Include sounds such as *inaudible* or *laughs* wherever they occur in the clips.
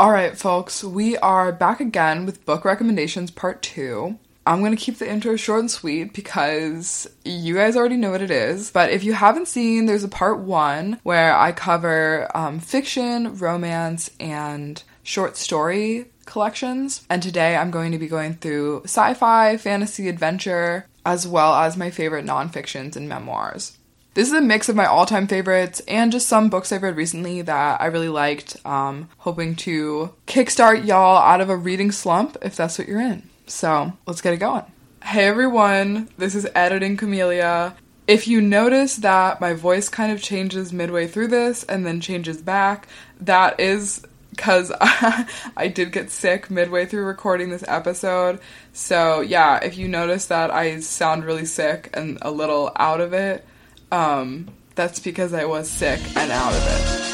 All right, folks, we are back again with book recommendations part two. I'm going to keep the intro short and sweet because you guys already know what it is. But if you haven't seen, there's a part one where I cover um, fiction, romance, and short story collections. And today I'm going to be going through sci fi, fantasy, adventure, as well as my favorite nonfictions and memoirs. This is a mix of my all time favorites and just some books I've read recently that I really liked. Um, hoping to kickstart y'all out of a reading slump if that's what you're in. So let's get it going. Hey everyone, this is Editing Camellia. If you notice that my voice kind of changes midway through this and then changes back, that is because *laughs* I did get sick midway through recording this episode. So, yeah, if you notice that I sound really sick and a little out of it, um, that's because I was sick and out of it.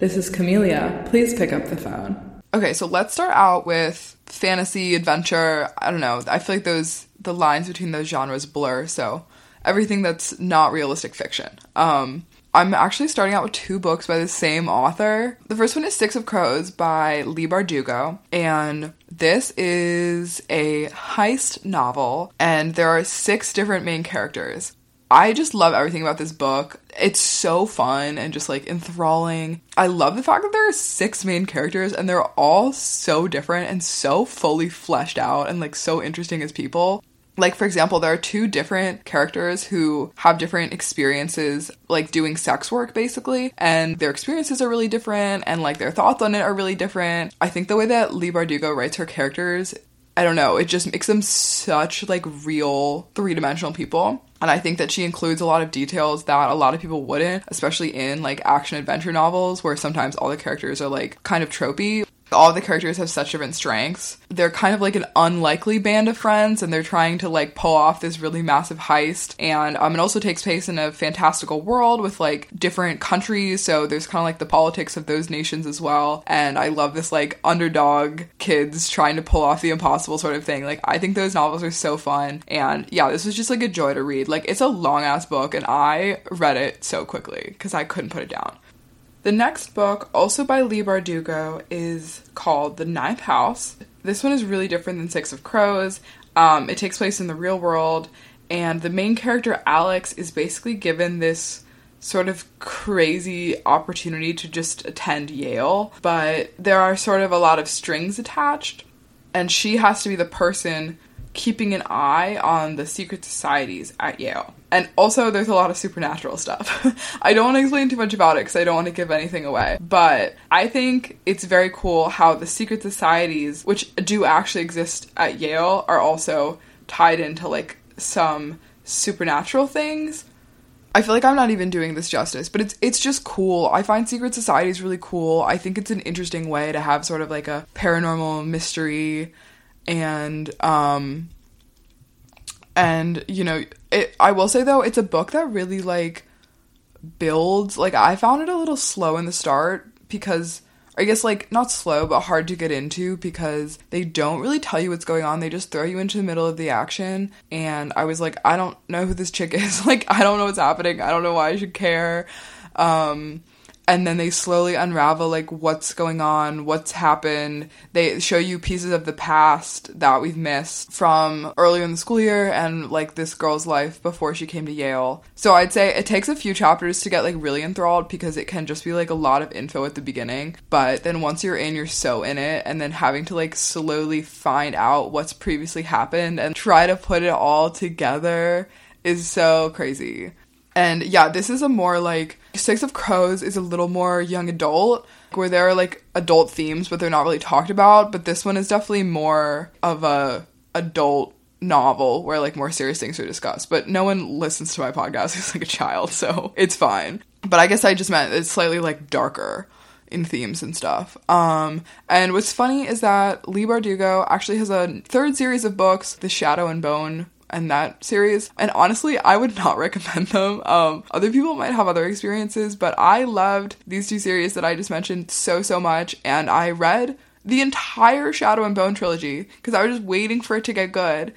This is Camellia. Please pick up the phone. Okay, so let's start out with fantasy, adventure. I don't know. I feel like those the lines between those genres blur, so everything that's not realistic fiction. Um, I'm actually starting out with two books by the same author. The first one is Six of Crows by Leigh Bardugo, and this is a heist novel, and there are six different main characters. I just love everything about this book. It's so fun and just like enthralling. I love the fact that there are six main characters and they're all so different and so fully fleshed out and like so interesting as people. Like, for example, there are two different characters who have different experiences, like doing sex work basically, and their experiences are really different, and like their thoughts on it are really different. I think the way that Leigh Bardugo writes her characters, I don't know, it just makes them such like real three dimensional people. And I think that she includes a lot of details that a lot of people wouldn't, especially in like action adventure novels where sometimes all the characters are like kind of tropey all the characters have such different strengths. They're kind of like an unlikely band of friends, and they're trying to like pull off this really massive heist. And um, it also takes place in a fantastical world with like different countries, so there's kind of like the politics of those nations as well. And I love this like underdog kids trying to pull off the impossible sort of thing. Like I think those novels are so fun, and yeah, this was just like a joy to read. Like it's a long ass book, and I read it so quickly because I couldn't put it down. The next book, also by Leigh Bardugo, is called The Ninth House. This one is really different than Six of Crows. Um, it takes place in the real world, and the main character, Alex, is basically given this sort of crazy opportunity to just attend Yale, but there are sort of a lot of strings attached, and she has to be the person keeping an eye on the secret societies at Yale. And also, there's a lot of supernatural stuff. *laughs* I don't want to explain too much about it because I don't want to give anything away. But I think it's very cool how the secret societies, which do actually exist at Yale, are also tied into like some supernatural things. I feel like I'm not even doing this justice, but it's it's just cool. I find secret societies really cool. I think it's an interesting way to have sort of like a paranormal mystery and um and you know it i will say though it's a book that really like builds like i found it a little slow in the start because i guess like not slow but hard to get into because they don't really tell you what's going on. They just throw you into the middle of the action. And i was like i don't know who this chick is. *laughs* Like i don't know what's happening. I don't know why i should care. Um and then they slowly unravel like what's going on, what's happened. They show you pieces of the past that we've missed from earlier in the school year and like this girl's life before she came to Yale. So I'd say it takes a few chapters to get like really enthralled because it can just be like a lot of info at the beginning, but then once you're in, you're so in it and then having to like slowly find out what's previously happened and try to put it all together is so crazy. And yeah, this is a more like Six of Crows is a little more young adult, where there are like adult themes, but they're not really talked about. But this one is definitely more of a adult novel where like more serious things are discussed. But no one listens to my podcast *laughs* who's like a child, so it's fine. But I guess I just meant it's slightly like darker in themes and stuff. Um, and what's funny is that Leigh Bardugo actually has a third series of books, The Shadow and Bone and that series. And honestly, I would not *laughs* recommend them. Um, other people might have other experiences, but I loved these two series that I just mentioned so, so much. And I read the entire Shadow and Bone trilogy because I was just waiting for it to get good.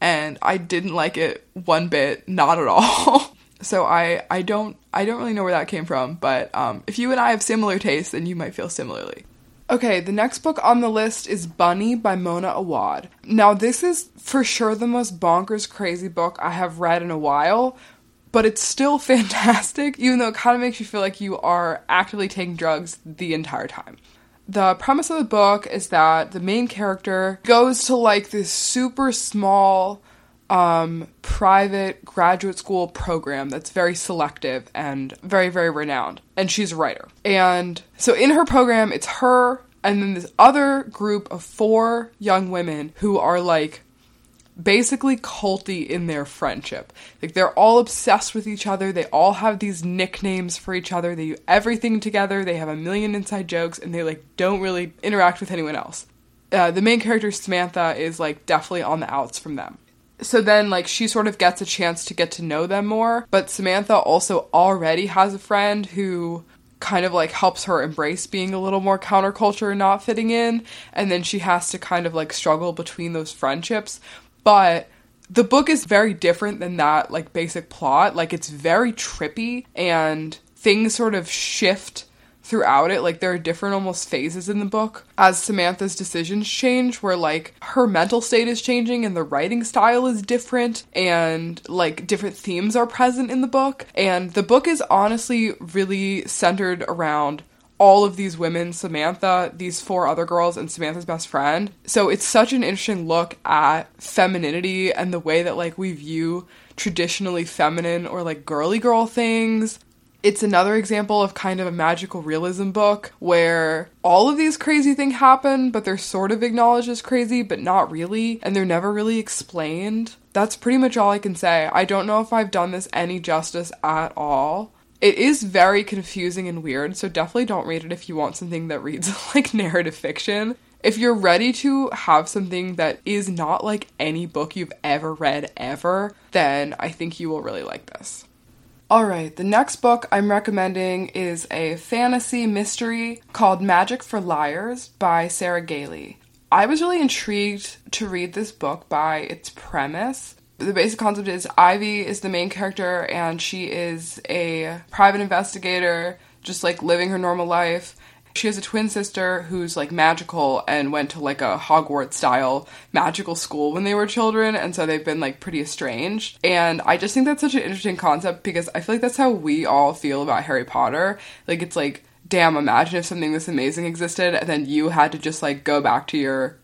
and I didn't like it one bit, not at all. *laughs* so I I don't I don't really know where that came from, but um, if you and I have similar tastes, then you might feel similarly. Okay, the next book on the list is Bunny by Mona Awad. Now, this is for sure the most bonkers crazy book I have read in a while, but it's still *laughs* fantastic, even though it kind of makes you feel like you are actively taking drugs the entire time. The premise of the book is that the main character goes to like this super small um, private graduate school program that's very selective and very, very renowned. And she's a writer. And so in her program, it's her and then this other group of four young women who are like basically culty in their friendship. Like they're all obsessed with each other. They all have these nicknames for each other. They do everything together. They have a million inside jokes and they like don't really interact with anyone else. Uh, the main character Samantha is like definitely on the outs from them so then like she sort of gets a chance to get to know them more but samantha also already has a friend who kind of like helps her embrace being a little more counterculture and not fitting in and then she has to kind of like struggle between those friendships. But the book is very different than that like basic plot. Like it's very trippy and things sort of shift throughout it. Like there are different almost phases in the book as Samantha's decisions change, where like her mental state is changing and the writing style is different, and like different themes are present in the book. And the book is honestly really centered around all of these women Samantha, these four other girls, and Samantha's best friend. So it's such an interesting look at femininity and the way that like we view traditionally feminine or like girly girl things it's another example of kind of a magical realism book where all of these crazy things happen, but they're sort of acknowledged as crazy, but not really, and they're never really explained. That's pretty much all I can say. I don't know if I've done this any justice at all. It is very confusing and weird, so definitely don't read it if you want something that reads *laughs* like narrative fiction. If you're ready to have something that is not like any book you've ever read ever, then I think you will really like this. Alright, the next book I'm recommending is a fantasy mystery called Magic for Liars by Sarah Gailey. I was really intrigued to read this book by its premise. The basic concept is Ivy is the main character and she is a private investigator, just like living her normal life. She has a twin sister who's like magical and went to like a Hogwarts style magical school when they were children, and so they've been like pretty estranged. And I just think that's such an interesting concept because I feel like that's how we all feel about Harry Potter. Like, it's like, damn, imagine if something this amazing existed and then you had to just like go back to your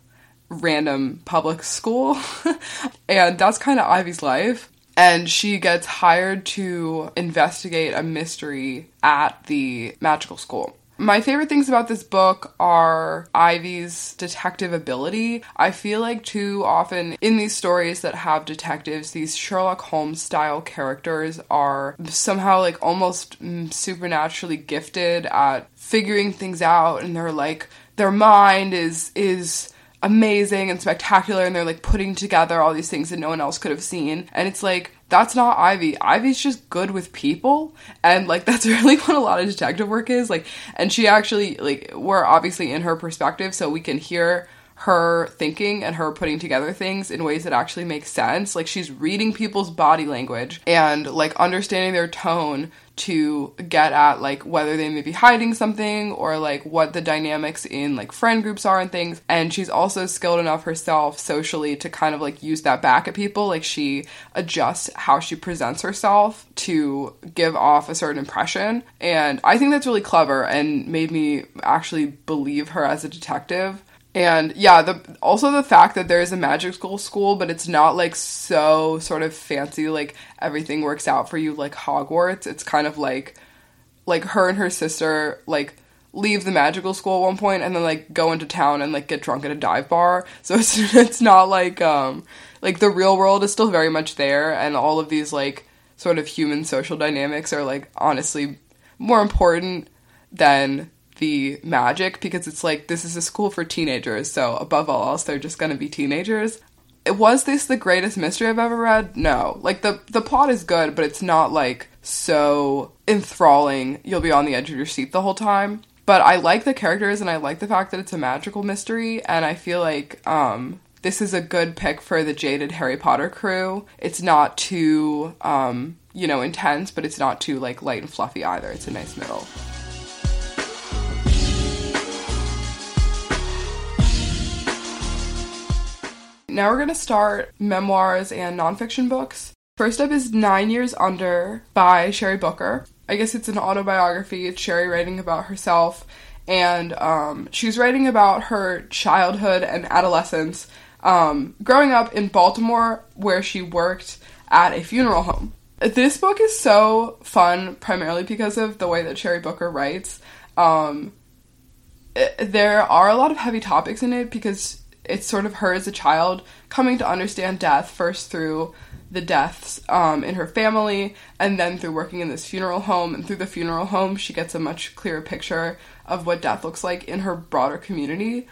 random public school. *laughs* and that's kind of Ivy's life and she gets hired to investigate a mystery at the magical school. My favorite things about this book are Ivy's detective ability. I feel like too often in these stories that have detectives, these Sherlock Holmes style characters are somehow like almost mm, supernaturally gifted at figuring things out and they're like their mind is is amazing and spectacular and they're like putting together all these things that no one else could have seen and it's like that's not Ivy. Ivy's just good with people. And like *laughs* that's really what a lot of detective work is. Like and she actually like we're obviously in her perspective so we can hear her thinking and her putting together things in ways that actually make sense. Like she's reading people's body language and like understanding their tone to get at like whether they may be hiding something or like what the dynamics in like friend groups are and things. And she's also skilled enough herself socially to kind of like use that back at people. Like she adjusts how she presents herself to give off a certain impression. And I think that's really clever and made me actually believe her as a detective and yeah, the also the fact that there is a magic school school, but it's not like so sort of fancy like everything works out for you like Hogwarts. It's kind of like like her and her sister like leave the magical school at one point and then like go into town and like get drunk at a dive bar. So *laughs* it's it's not like um like the real world is still very much there and all of these like sort of human social dynamics are like honestly more important than the magic because it's like this is a school for teenagers, so above all else, they're just gonna be teenagers. Was this the greatest mystery I've ever read? No. Like the the plot is good, but it's not like so enthralling. You'll be on the edge of your seat the whole time. But I like the characters and I like the fact that it's a magical mystery and I feel like um this is a good pick for the jaded Harry Potter crew. It's not too, um, you know, intense, but it's not too like light and fluffy either. It's a nice middle. Now we're gonna start memoirs and nonfiction books. First up is Nine Years Under by Sheri Booker. I guess it's an autobiography. It's Sheri writing about herself, and um, she's writing about her childhood and adolescence, um, growing up in Baltimore, where she worked at a funeral home. This book is so fun, primarily because of the way that Sheri Booker writes. Um, it, there are a lot of heavy topics in it because it's sort of her as a child coming to understand death first through the deaths um, in her family and then through working in this funeral home. And through the funeral home she gets a much clearer picture of what death looks like in her broader community.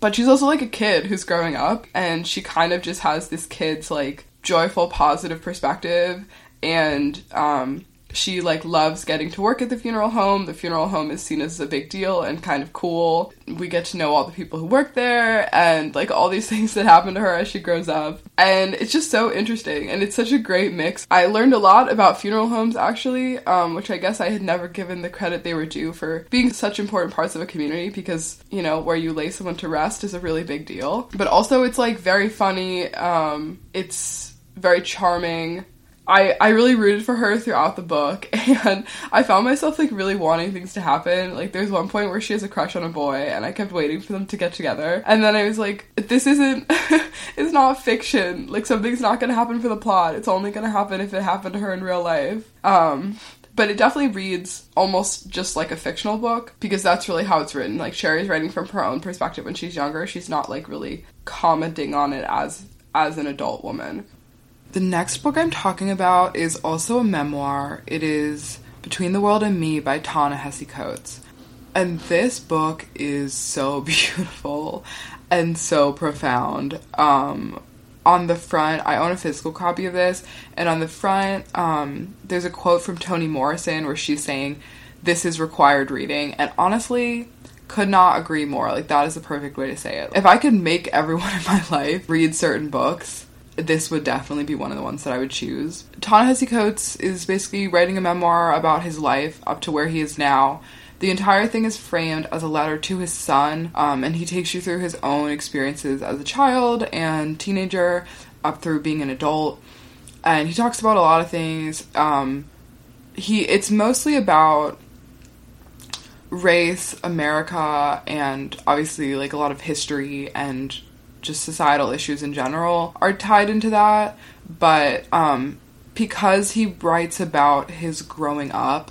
But she's also like a kid who's growing up and she kind of just has this kid's like joyful positive perspective and um, she like loves getting to work at the funeral home. The funeral home is seen as a big deal and kind of cool. We get to know all the people who work there and like all these *laughs* things that happen to her as she grows up. And it's just so interesting and it's such a great mix. I learned a lot about funeral homes actually, um, which I guess I had never given the credit they were due for being such important parts of a community because, you know, where you lay someone to rest is a really big deal. But also it's like very funny. Um, it's very charming I, I really rooted for her throughout the book *laughs* and I found myself like really wanting things to happen. Like there's one point where she has a crush on a boy and I kept waiting for them to get together. And then I was like, this isn't *laughs* it's not fiction. Like something's not gonna happen for the plot. It's only gonna happen if it happened to her in real life. Um but it definitely reads almost just like a fictional book because that's really how it's written. Like Sheri's writing from her own perspective when she's younger. She's not like really commenting on it as as an adult woman. The next book I'm talking about is also a memoir. It is Between the World and Me by Ta-Nehisi Coates. And this book is so *laughs* beautiful and so profound. Um, on the front, I own a physical copy of this, and on the front, um, there's a quote from Toni Morrison where she's saying, This is required reading. And honestly, could not agree more. Like, that is the perfect way to say it. If I could make everyone *laughs* in my life read certain books, this would definitely be one of the ones that I would choose. Ta-Nehisi Coates is basically writing a memoir about his life up to where he is now. The entire thing is framed as a letter to his son, um, and he takes you through his own experiences as a child and teenager up through being an adult. And he talks about a lot of things. Um, he it's mostly about race, America, and obviously like a lot of history and just societal issues in general are tied into that. But um, because he writes about his growing up,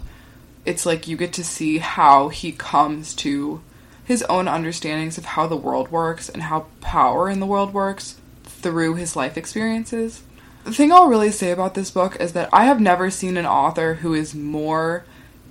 it's like you get to see how he comes to his own understandings of how the world works and how power in the world works through his life experiences. The thing I'll really say about this book is that I have never seen an author who is more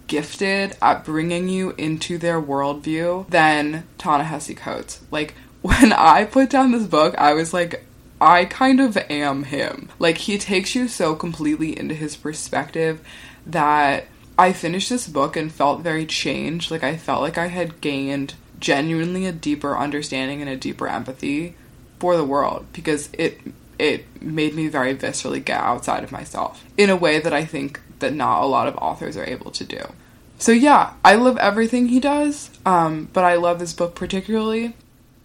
gifted at bringing you into their worldview than Ta-Nehisi Coates. Like, when I put down this book, I was like, I kind of am him. Like, he takes you so completely into his perspective that I finished this book and felt very changed. Like, I felt like I had gained genuinely a deeper understanding and a deeper empathy for the world because it it made me very viscerally get outside of myself in a way that I think that not a lot of authors are able to do. So yeah, I love everything he does, um, but I love this book particularly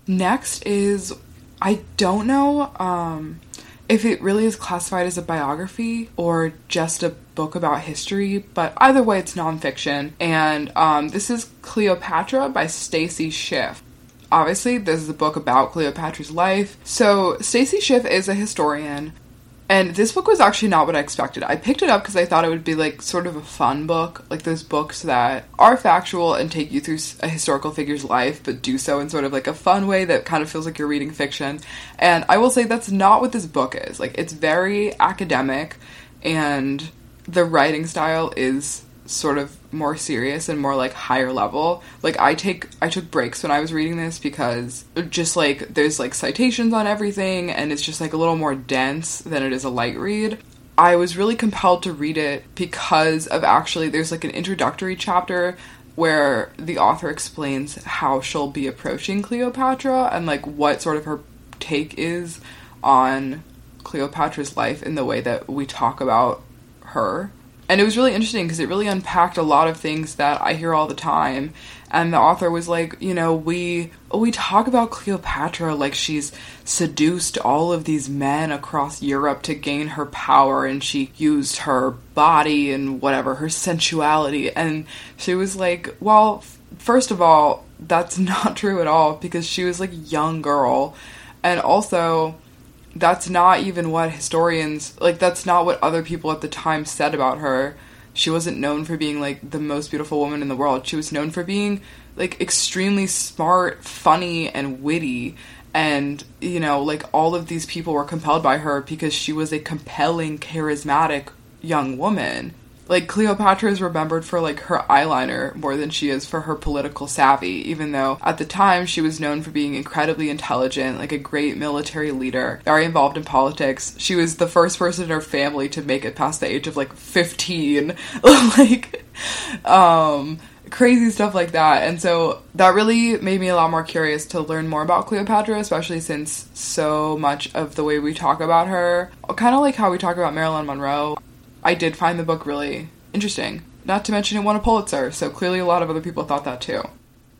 Next is I don't know um, if it really is classified as a biography or just a book about history, but either way, it's nonfiction. And um, this is Cleopatra by Stacy Schiff. Obviously, this is a book about Cleopatra's life. So, Stacy Schiff is a historian and this book was actually not what I expected. I picked it up because I thought it would be like sort of a fun book, like those books that are factual and take you through a historical figure's life, but do so in sort of like a fun way that kind of feels like you're reading fiction. And I will say that's not what this book is. Like, it's very academic, and the writing style is sort of more serious and more like higher level. Like I take I took breaks when I was reading this because just like there's like citations on everything and it's just like a little more dense than it is a light read. I was really compelled to read it because of actually there's like an introductory chapter where the author explains how she'll be approaching Cleopatra and like what sort of her take is on Cleopatra's life in the way that we talk about her. And it was really interesting because it really unpacked a lot of things that I hear all the time. And the author was like, you know, we we talk about Cleopatra like she's seduced all of these men across Europe to gain her power and she used her body and whatever, her sensuality. And she was like, well, first of all, that's *laughs* not true at all because she was like a young girl. And also, that's not even what historians like that's not what other people at the time said about her. She wasn't known for being like the most beautiful woman in the world. She was known for being like extremely smart funny and witty. And you know like all of these people were compelled by her because she was a compelling charismatic young woman like Cleopatra is remembered for like her eyeliner more than she is for her political savvy, even though at the time she was known for being incredibly intelligent, like a great military leader, very involved in politics. She was the first person in her family to make it past the age of like 15. *laughs* like, um, crazy stuff like that. And so that really made me a lot more curious to learn more about Cleopatra, especially since so much of the way we talk about her, kind of like how we talk about Marilyn Monroe, I did find the book really interesting. Not to mention it won a Pulitzer, so clearly a lot of other people thought that too.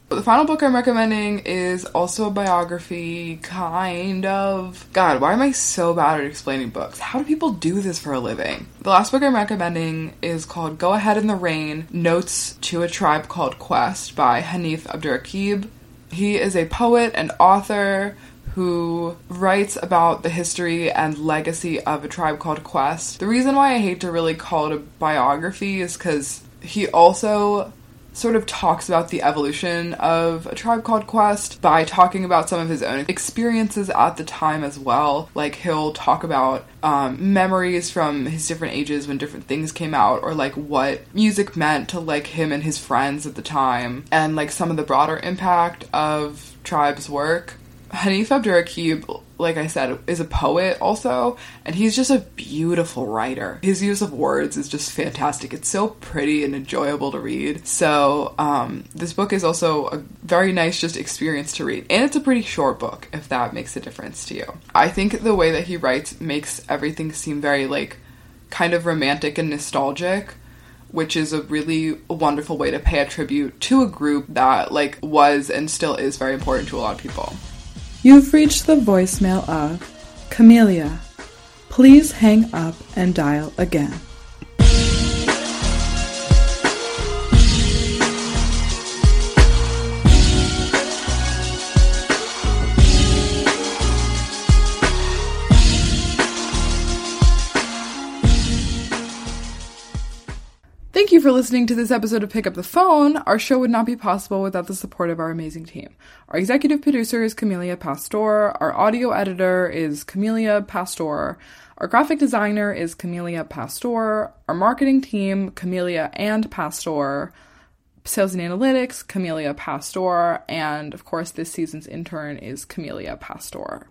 But the final book I'm recommending is also a biography, kind of. God, why am I so bad at explaining books? How do people do this for a living? The last book I'm recommending is called Go Ahead in the Rain Notes to a Tribe Called Quest by Hanif Abdurraqib. He is a poet and author who writes about the history and legacy of a tribe called Quest. The reason why I hate to really call it a biography is because he also sort of talks about the evolution of a tribe called Quest by talking about some of his own experiences at the time as well. Like he'll talk about um, memories from his different ages when different things came out, or like what music meant to like him and his friends at the time, and like some of the broader impact of Tribe's work. Hanif Abdurraqib, like I said, is a poet also, and he's just a beautiful writer. His use of words is just fantastic. It's so pretty and enjoyable to read. So, um, this book is also a very nice just experience to read. And it's a pretty short book, if that makes a difference to you. I think the way that he writes makes everything seem very, like, kind of romantic and nostalgic which is a really wonderful way to pay a tribute to a group that like was and still is very important to a lot of people. You've reached the voicemail of Camellia. Please hang up and dial again. For listening to this episode of Pick Up the Phone. Our show would not be possible without the support of our amazing team. Our executive producer is Camelia Pastor. Our audio editor is Camelia Pastor. Our graphic designer is Camelia Pastor. Our marketing team, Camelia and Pastor. Sales and analytics, Camelia Pastor. And of course, this season's intern is Camelia Pastor.